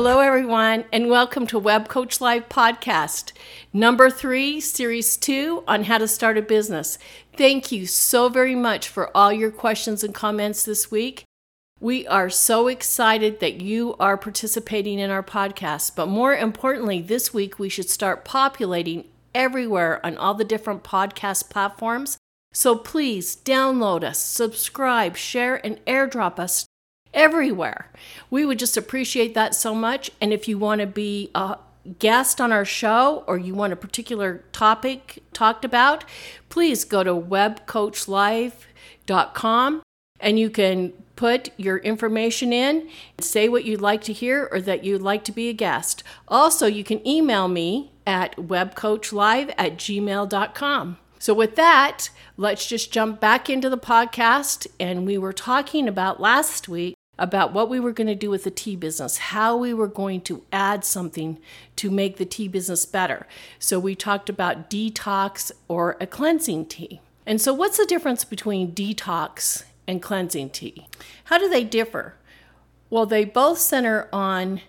Hello, everyone, and welcome to Web Coach Live podcast, number three, series two on how to start a business. Thank you so very much for all your questions and comments this week. We are so excited that you are participating in our podcast, but more importantly, this week we should start populating everywhere on all the different podcast platforms. So please download us, subscribe, share, and airdrop us everywhere. We would just appreciate that so much. And if you want to be a guest on our show or you want a particular topic talked about, please go to webcoachlive.com and you can put your information in, say what you'd like to hear or that you'd like to be a guest. Also, you can email me at webcoachlive at gmail.com. So, with that, let's just jump back into the podcast. And we were talking about last week about what we were going to do with the tea business, how we were going to add something to make the tea business better. So, we talked about detox or a cleansing tea. And so, what's the difference between detox and cleansing tea? How do they differ? Well, they both center on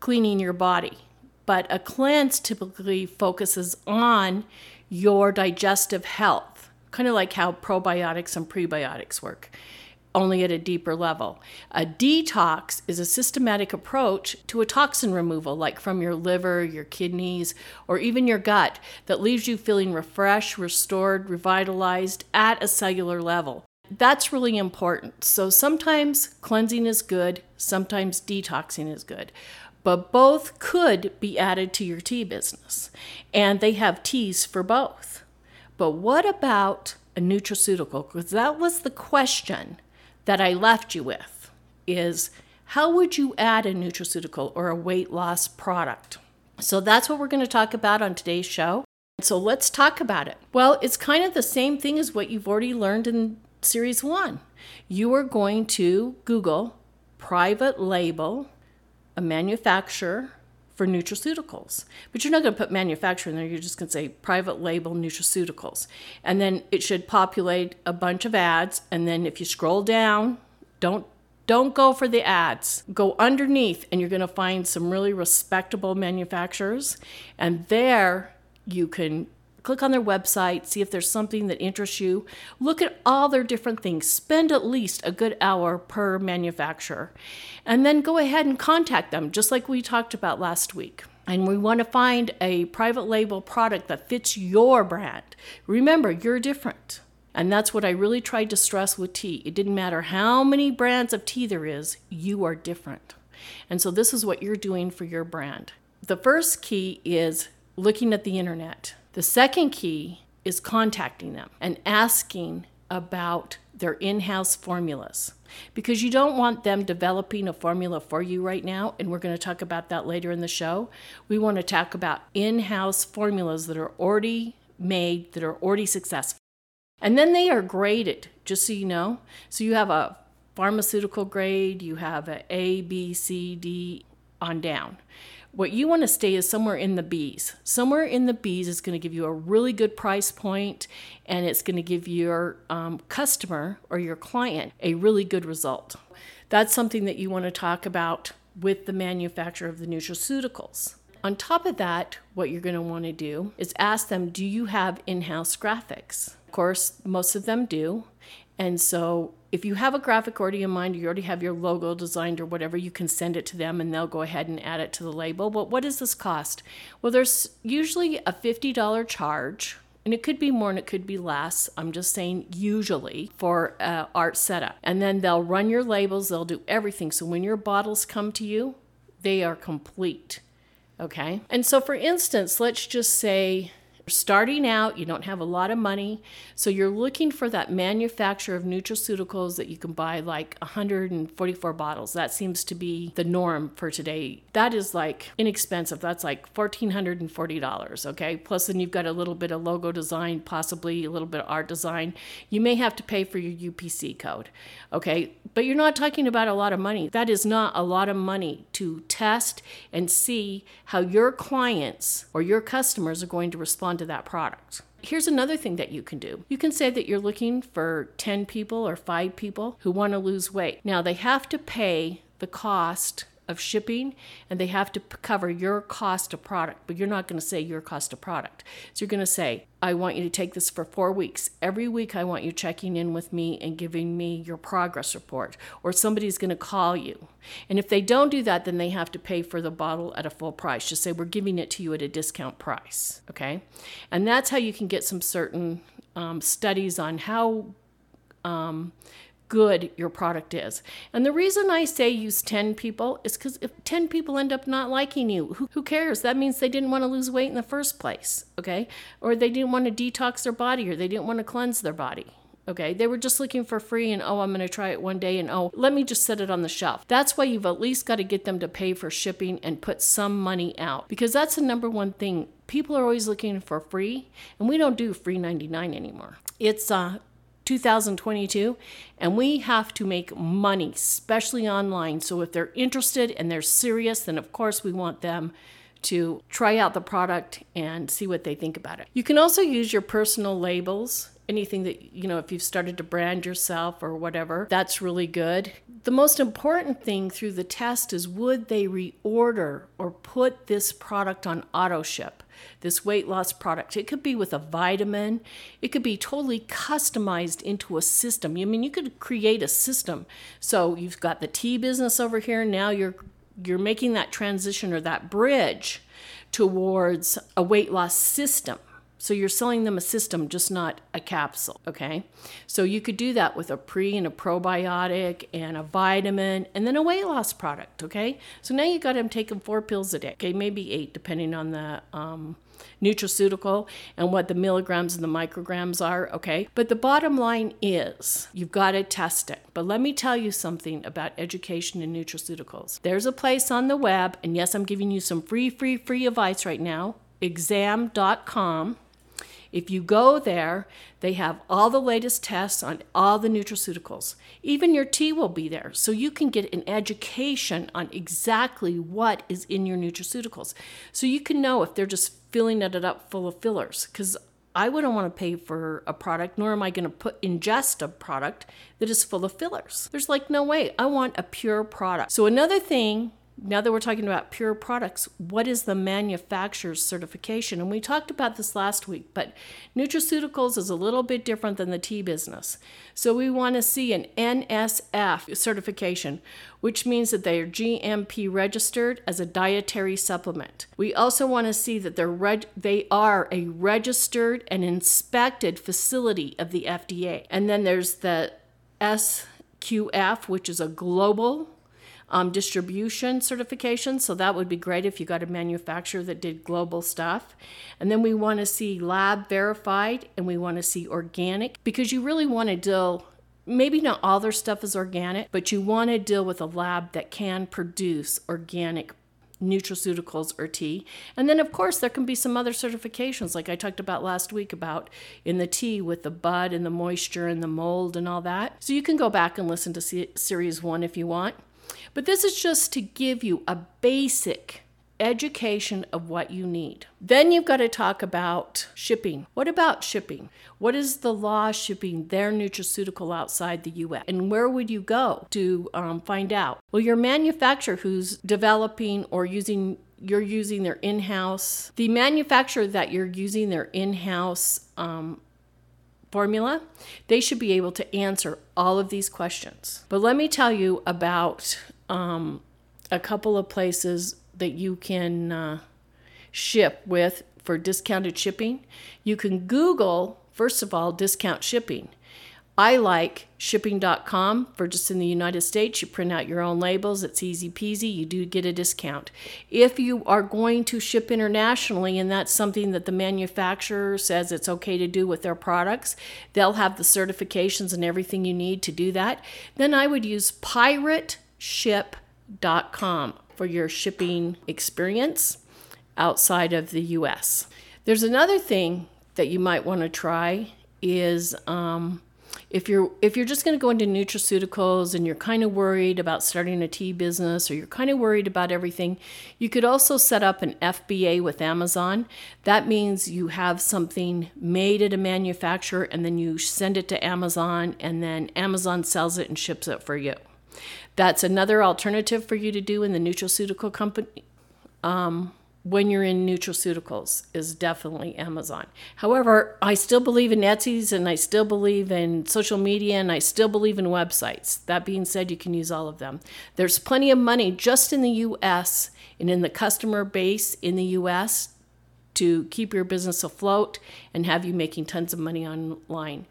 cleaning your body, but a cleanse typically focuses on your digestive health, kind of like how probiotics and prebiotics work only at a deeper level. A detox is a systematic approach to a toxin removal, like from your liver, your kidneys, or even your gut, that leaves you feeling refreshed, restored, revitalized at a cellular level. That's really important. So sometimes cleansing is good, sometimes detoxing is good. But both could be added to your tea business. And they have teas for both. But what about a nutraceutical? Because that was the question that I left you with is how would you add a nutraceutical or a weight loss product? So that's what we're going to talk about on today's show. So let's talk about it. Well, it's kind of the same thing as what you've already learned in series one. You are going to Google private label, a manufacturer for nutraceuticals. But you're not going to put manufacturer in there, you're just going to say private label nutraceuticals. And then it should populate a bunch of ads. And then if you scroll down, don't don't go for the ads. Go underneath and you're going to find some really respectable manufacturers. And there you can click on their website, see if there's something that interests you. Look at all their different things. Spend at least a good hour per manufacturer. And then go ahead and contact them, just like we talked about last week. And we want to find a private label product that fits your brand. Remember, you're different. And that's what I really tried to stress with tea. It didn't matter how many brands of tea there is, you are different. And so this is what you're doing for your brand. The first key is looking at the internet. The second key is contacting them and asking about their in house formulas because you don't want them developing a formula for you right now. And we're going to talk about that later in the show. We want to talk about in house formulas that are already made, that are already successful. And then they are graded, just so you know. So you have a pharmaceutical grade, you have a A, B, C, D on down. What you want to stay is somewhere in the B's. Somewhere in the B's is going to give you a really good price point and it's going to give your um, customer or your client a really good result. That's something that you want to talk about with the manufacturer of the nutraceuticals. On top of that, what you're going to want to do is ask them, Do you have in house graphics? Of course, most of them do. And so if you have a graphic already in mind, you already have your logo designed or whatever, you can send it to them and they'll go ahead and add it to the label. But what does this cost? Well, there's usually a $50 charge. And it could be more and it could be less. I'm just saying, usually for uh, art setup. And then they'll run your labels, they'll do everything. So when your bottles come to you, they are complete. Okay. And so, for instance, let's just say starting out, you don't have a lot of money, so you're looking for that manufacturer of nutraceuticals that you can buy like 144 bottles. That seems to be the norm for today. That is like inexpensive. That's like $1,440, okay? Plus, then you've got a little bit of logo design, possibly a little bit of art design. You may have to pay for your UPC code, okay? But you're not talking about a lot of money. That is not a lot of money to test and see how your clients or your customers are going to respond to that product. Here's another thing that you can do. You can say that you're looking for 10 people or 5 people who want to lose weight. Now, they have to pay the cost of shipping and they have to p- cover your cost of product, but you're not going to say your cost of product. So you're going to say, I want you to take this for four weeks. Every week, I want you checking in with me and giving me your progress report, or somebody's going to call you. And if they don't do that, then they have to pay for the bottle at a full price. Just say, We're giving it to you at a discount price. Okay. And that's how you can get some certain um, studies on how. Um, good your product is. And the reason I say use 10 people is because if 10 people end up not liking you, who, who cares? That means they didn't want to lose weight in the first place, okay? Or they didn't want to detox their body or they didn't want to cleanse their body. Okay, they were just looking for free and oh, I'm going to try it one day and oh, let me just set it on the shelf. That's why you've at least got to get them to pay for shipping and put some money out because that's the number one thing. People are always looking for free, and we don't do free 99 anymore. It's uh, 2022 and we have to make money especially online. So if they're interested and they're serious then of course we want them to try out the product and see what they think about it. You can also use your personal labels. Anything that you know if you've started to brand yourself or whatever that's really good. The most important thing through the test is would they reorder or put this product on auto ship this weight loss product. It could be with a vitamin. It could be totally customized into a system. I mean you could create a system. So you've got the tea business over here. Now you're you're making that transition or that bridge towards a weight loss system so you're selling them a system, just not a capsule, okay? So you could do that with a pre and a probiotic and a vitamin and then a weight loss product, okay? So now you got them taking four pills a day, okay? Maybe eight, depending on the um, nutraceutical and what the milligrams and the micrograms are, okay? But the bottom line is you've got to test it. But let me tell you something about education and nutraceuticals. There's a place on the web, and yes, I'm giving you some free, free, free advice right now exam.com if you go there, they have all the latest tests on all the nutraceuticals. Even your tea will be there, so you can get an education on exactly what is in your nutraceuticals. So you can know if they're just filling it up full of fillers. Because I wouldn't want to pay for a product, nor am I going to put ingest a product that is full of fillers. There's like no way. I want a pure product. So another thing now that we're talking about pure products, what is the manufacturer's certification? And we talked about this last week, but nutraceuticals is a little bit different than the tea business. So we want to see an NSF certification, which means that they are GMP registered as a dietary supplement. We also want to see that they're reg- they are a registered and inspected facility of the FDA. And then there's the SQF, which is a global um, distribution certification. So that would be great if you got a manufacturer that did global stuff. And then we want to see lab verified and we want to see organic because you really want to deal. Maybe not all their stuff is organic, but you want to deal with a lab that can produce organic nutraceuticals or tea. And then, of course, there can be some other certifications, like I talked about last week about in the tea with the bud and the moisture and the mold and all that. So you can go back and listen to series one if you want. But this is just to give you a basic education of what you need. Then you've got to talk about shipping. What about shipping? What is the law shipping their nutraceutical outside the US? And where would you go to um, find out? Well, your manufacturer who's developing or using you're using their in-house the manufacturer that you're using their in-house um, formula, they should be able to answer all of these questions. But let me tell you about um, a couple of places that you can uh, ship with for discounted shipping. You can Google, first of all, discount shipping. I like shipping.com for just in the United States. You print out your own labels, it's easy peasy. You do get a discount. If you are going to ship internationally and that's something that the manufacturer says it's okay to do with their products, they'll have the certifications and everything you need to do that. Then I would use pirateship.com for your shipping experience outside of the US. There's another thing that you might want to try is um, if you're if you're just going to go into nutraceuticals and you're kind of worried about starting a tea business or you're kind of worried about everything, you could also set up an FBA with Amazon. That means you have something made at a manufacturer and then you send it to Amazon and then Amazon sells it and ships it for you. That's another alternative for you to do in the nutraceutical company. Um, when you're in nutraceuticals is definitely Amazon. However, I still believe in Etsy's and I still believe in social media and I still believe in websites. That being said, you can use all of them. There's plenty of money just in the US and in the customer base in the US to keep your business afloat and have you making tons of money online.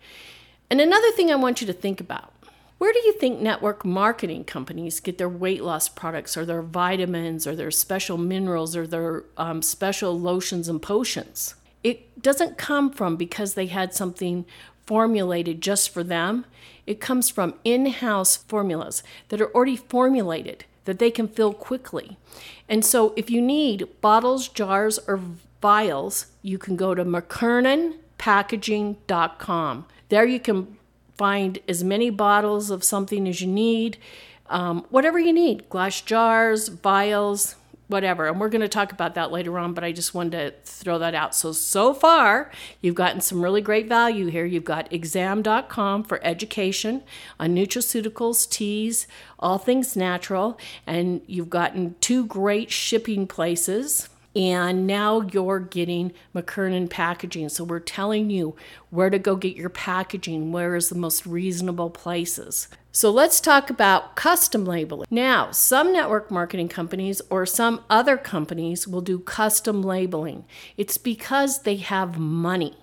And another thing I want you to think about where do you think network marketing companies get their weight loss products or their vitamins or their special minerals or their um, special lotions and potions? It doesn't come from because they had something formulated just for them. It comes from in house formulas that are already formulated that they can fill quickly. And so if you need bottles, jars, or vials, you can go to McKernanPackaging.com. There you can find as many bottles of something as you need, um, whatever you need glass jars, vials, whatever. And we're going to talk about that later on, but I just wanted to throw that out. So, so far, you've gotten some really great value here. You've got exam.com for education on nutraceuticals, teas, all things natural, and you've gotten two great shipping places and now you're getting McKernan packaging. So we're telling you where to go get your packaging, where is the most reasonable places. So let's talk about custom labeling. Now, some network marketing companies or some other companies will do custom labeling. It's because they have money.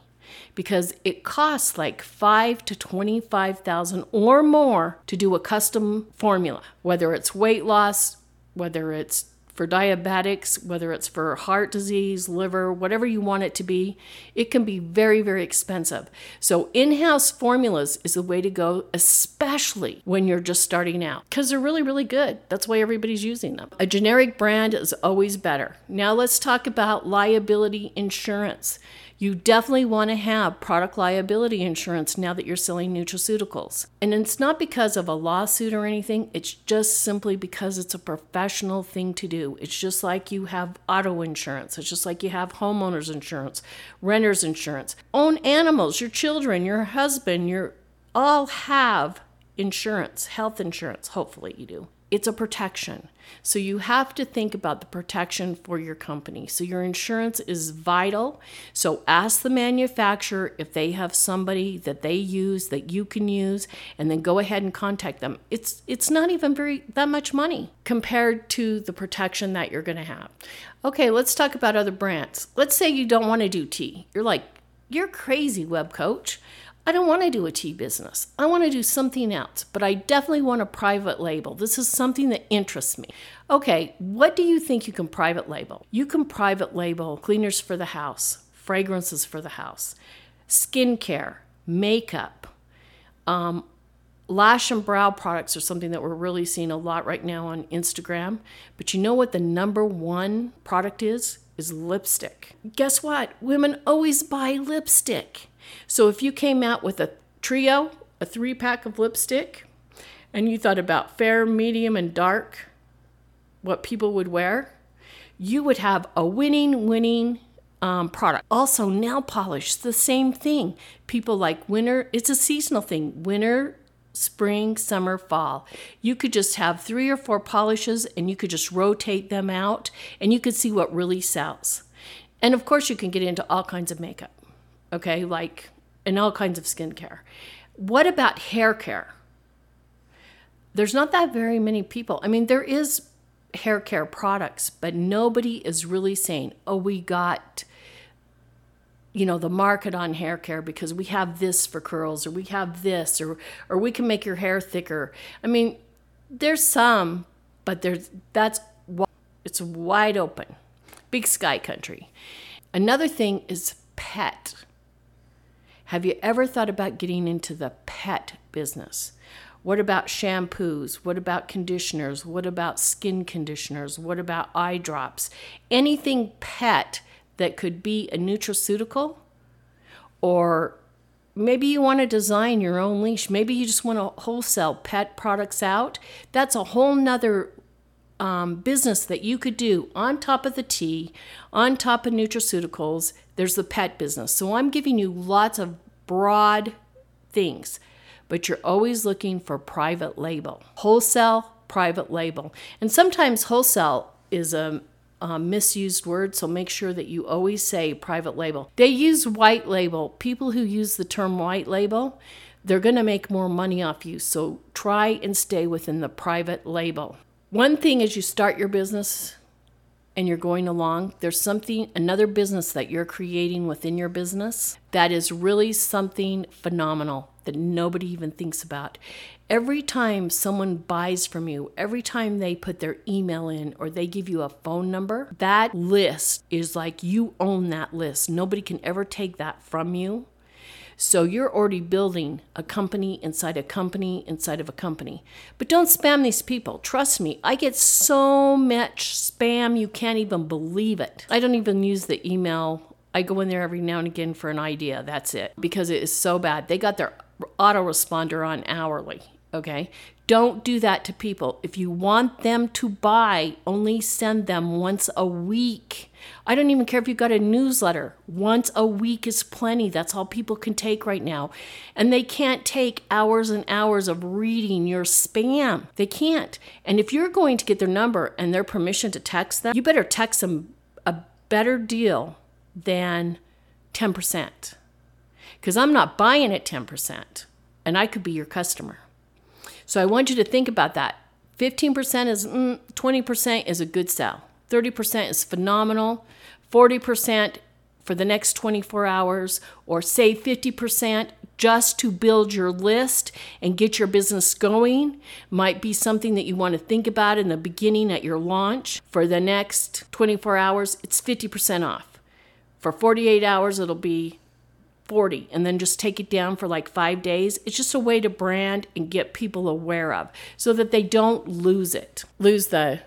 Because it costs like five to twenty-five thousand or more to do a custom formula, whether it's weight loss, whether it's for diabetics, whether it's for heart disease, liver, whatever you want it to be, it can be very, very expensive. So, in house formulas is the way to go, especially when you're just starting out, because they're really, really good. That's why everybody's using them. A generic brand is always better. Now, let's talk about liability insurance. You definitely want to have product liability insurance now that you're selling nutraceuticals. And it's not because of a lawsuit or anything, it's just simply because it's a professional thing to do. It's just like you have auto insurance, it's just like you have homeowners insurance, renter's insurance. Own animals, your children, your husband, your all have insurance, health insurance. Hopefully, you do it's a protection. So you have to think about the protection for your company. So your insurance is vital. So ask the manufacturer if they have somebody that they use that you can use and then go ahead and contact them. It's it's not even very that much money compared to the protection that you're going to have. Okay, let's talk about other brands. Let's say you don't want to do tea. You're like, "You're crazy, web coach." I don't want to do a tea business. I want to do something else, but I definitely want a private label. This is something that interests me. Okay, what do you think you can private label? You can private label cleaners for the house, fragrances for the house, skincare, makeup, um, lash and brow products are something that we're really seeing a lot right now on Instagram. But you know what the number one product is? Is lipstick. Guess what? Women always buy lipstick. So if you came out with a trio, a three pack of lipstick, and you thought about fair, medium, and dark, what people would wear, you would have a winning, winning um, product. Also, nail polish, the same thing. People like winter, it's a seasonal thing. Winter, spring, summer, fall. You could just have three or four polishes and you could just rotate them out and you could see what really sells. And of course, you can get into all kinds of makeup okay, like, and all kinds of skincare. What about hair care? There's not that very many people. I mean, there is hair care products, but nobody is really saying, oh, we got you know the market on hair care because we have this for curls or we have this or or we can make your hair thicker i mean there's some but there's that's it's wide open big sky country another thing is pet have you ever thought about getting into the pet business? What about shampoos? What about conditioners? What about skin conditioners? What about eye drops? Anything pet that could be a nutraceutical? Or maybe you want to design your own leash. Maybe you just want to wholesale pet products out. That's a whole nother um, business that you could do on top of the tea, on top of nutraceuticals. There's the pet business. So I'm giving you lots of broad things. but you're always looking for private label, wholesale, private label. And sometimes wholesale is a, a misused word, so make sure that you always say private label. They use white label. People who use the term white label, they're going to make more money off you. So try and stay within the private label. One thing as you start your business and you're going along, there's something, another business that you're creating within your business that is really something phenomenal that nobody even thinks about. Every time someone buys from you, every time they put their email in or they give you a phone number, that list is like you own that list. Nobody can ever take that from you. So you're already building a company inside a company inside of a company. But don't spam these people. Trust me, I get so much spam, you can't even believe it. I don't even use the email. I go in there every now and again for an idea. That's it. Because it is so bad. They got their autoresponder on hourly. Okay. Don't do that to people. If you want them to buy, only send them once a week. I don't even care if you got a newsletter. Once a week is plenty. That's all people can take right now. And they can't take hours and hours of reading your spam. They can't. And if you're going to get their number and their permission to text them, you better text them a better deal than 10%. Because I'm not buying at 10%, and I could be your customer. So I want you to think about that. 15% is mm, 20% is a good sell. 30% is phenomenal. 40% for the next 24 hours or say 50% just to build your list and get your business going might be something that you want to think about in the beginning at your launch. For the next 24 hours, it's 50% off. For 48 hours, it'll be 40 and then just take it down for like five days. It's just a way to brand and get people aware of so that they don't lose it, lose the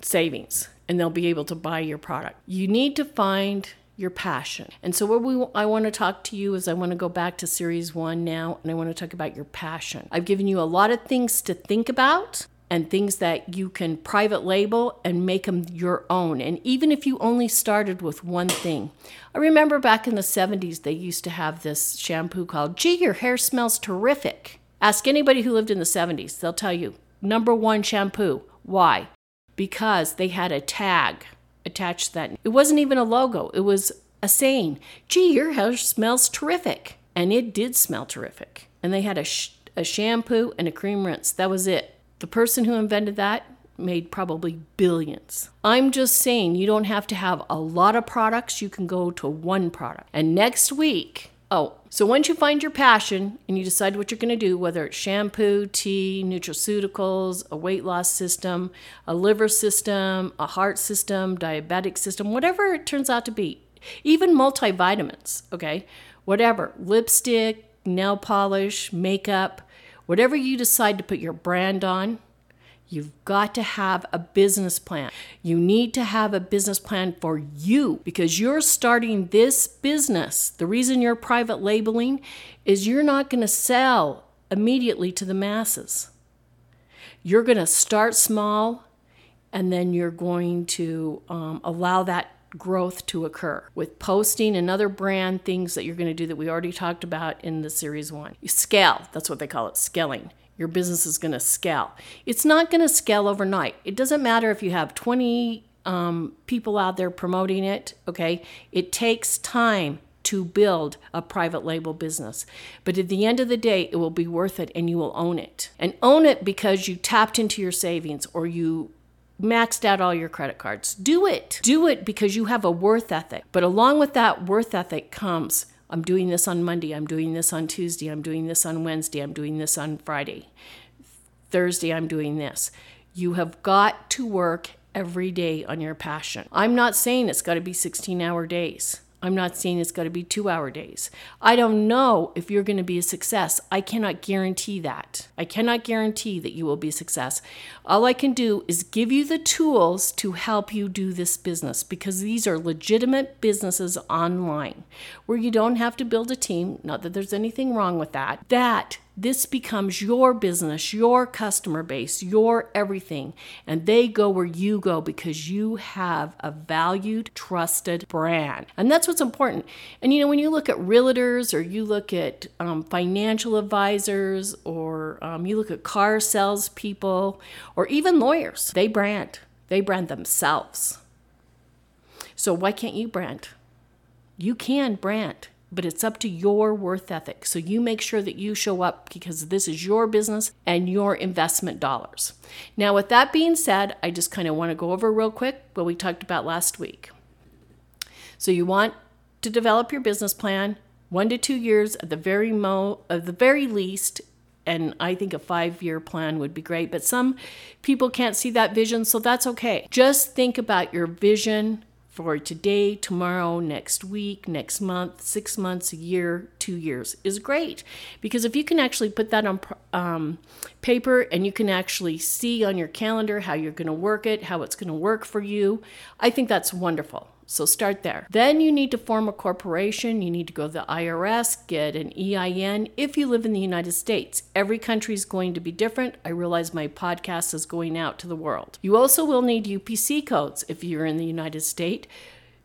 savings, and they'll be able to buy your product. You need to find your passion. And so what we I want to talk to you is I want to go back to series 1 now and I want to talk about your passion. I've given you a lot of things to think about and things that you can private label and make them your own. And even if you only started with one thing, I remember back in the 70s, they used to have this shampoo called, Gee, your hair smells terrific. Ask anybody who lived in the 70s, they'll tell you number one shampoo. Why? Because they had a tag attached to that. It wasn't even a logo, it was a saying, Gee, your hair smells terrific. And it did smell terrific. And they had a, sh- a shampoo and a cream rinse. That was it. The person who invented that made probably billions. I'm just saying you don't have to have a lot of products, you can go to one product. And next week, oh, so once you find your passion and you decide what you're going to do, whether it's shampoo, tea, nutraceuticals, a weight loss system, a liver system, a heart system, diabetic system, whatever it turns out to be, even multivitamins, okay? Whatever, lipstick, nail polish, makeup, Whatever you decide to put your brand on, You've got to have a business plan. You need to have a business plan for you because you're starting this business. The reason you're private labeling is you're not going to sell immediately to the masses. You're going to start small and then you're going to um, allow that growth to occur with posting and other brand things that you're going to do that we already talked about in the series one. You scale, that's what they call it, scaling. Your business is going to scale. It's not going to scale overnight. It doesn't matter if you have 20 um, people out there promoting it, okay? It takes time to build a private label business. But at the end of the day, it will be worth it and you will own it. And own it because you tapped into your savings or you maxed out all your credit cards. Do it. Do it because you have a worth ethic. But along with that worth ethic comes I'm doing this on Monday, I'm doing this on Tuesday, I'm doing this on Wednesday, I'm doing this on Friday. Thursday, I'm doing this. You have got to work every day on your passion. I'm not saying it's got to be 16 hour days. I'm not saying it's got to be two hour days. I don't know if you're going to be a success. I cannot guarantee that. I cannot guarantee that you will be a success. All I can do is give you the tools to help you do this business because these are legitimate businesses online where you don't have to build a team. Not that there's anything wrong with that. That this becomes your business, your customer base, your everything. And they go where you go because you have a valued, trusted brand. And that's what's important. And you know, when you look at realtors or you look at um, financial advisors or um, you look at car salespeople or even lawyers, they brand. They brand themselves. So why can't you brand? You can brand but it's up to your worth ethic. So you make sure that you show up because this is your business and your investment dollars. Now, with that being said, I just kind of want to go over real quick what we talked about last week. So you want to develop your business plan, one to two years at the very mo at the very least. And I think a five year plan would be great, but some people can't see that vision, so that's okay. Just think about your vision for today, tomorrow, next week, next month, six months, a year, two years is great. Because if you can actually put that on um, paper and you can actually see on your calendar how you're going to work it, how it's going to work for you, I think that's wonderful. So start there. Then you need to form a corporation. You need to go to the IRS, get an EIN if you live in the United States. Every country is going to be different. I realize my podcast is going out to the world. You also will need UPC codes if you're in the United States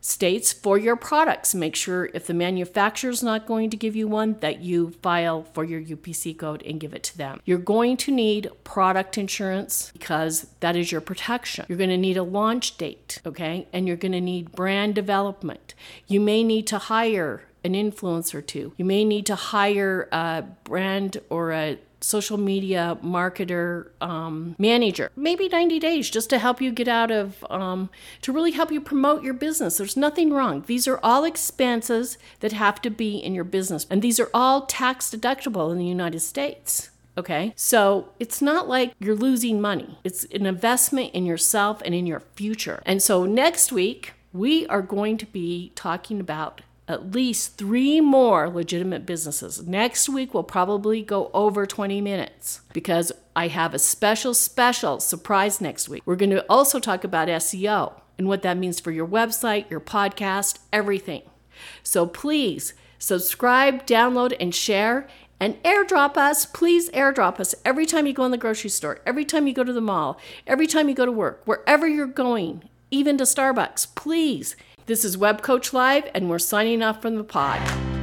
states for your products. Make sure if the manufacturer is not going to give you one, that you file for your UPC code and give it to them. You're going to need product insurance because that is your protection. You're going to need a launch date, okay? And you're going to need brand development. You may need to hire an influencer too. You may need to hire a brand or a social media marketer um, manager maybe 90 days just to help you get out of um, to really help you promote your business there's nothing wrong these are all expenses that have to be in your business and these are all tax deductible in the united states Okay. So it's not like you're losing money. It's an investment in yourself and in your future. And so next week, we are going to be talking about at least three more legitimate businesses. Next week, we'll probably go over 20 minutes because I have a special, special surprise next week. We're going to also talk about SEO and what that means for your website, your podcast, everything. So please subscribe, download, and share. And airdrop us, please airdrop us every time you go in the grocery store, every time you go to the mall, every time you go to work, wherever you're going, even to Starbucks. Please this is Web Coach Live, and we're signing off from the pod.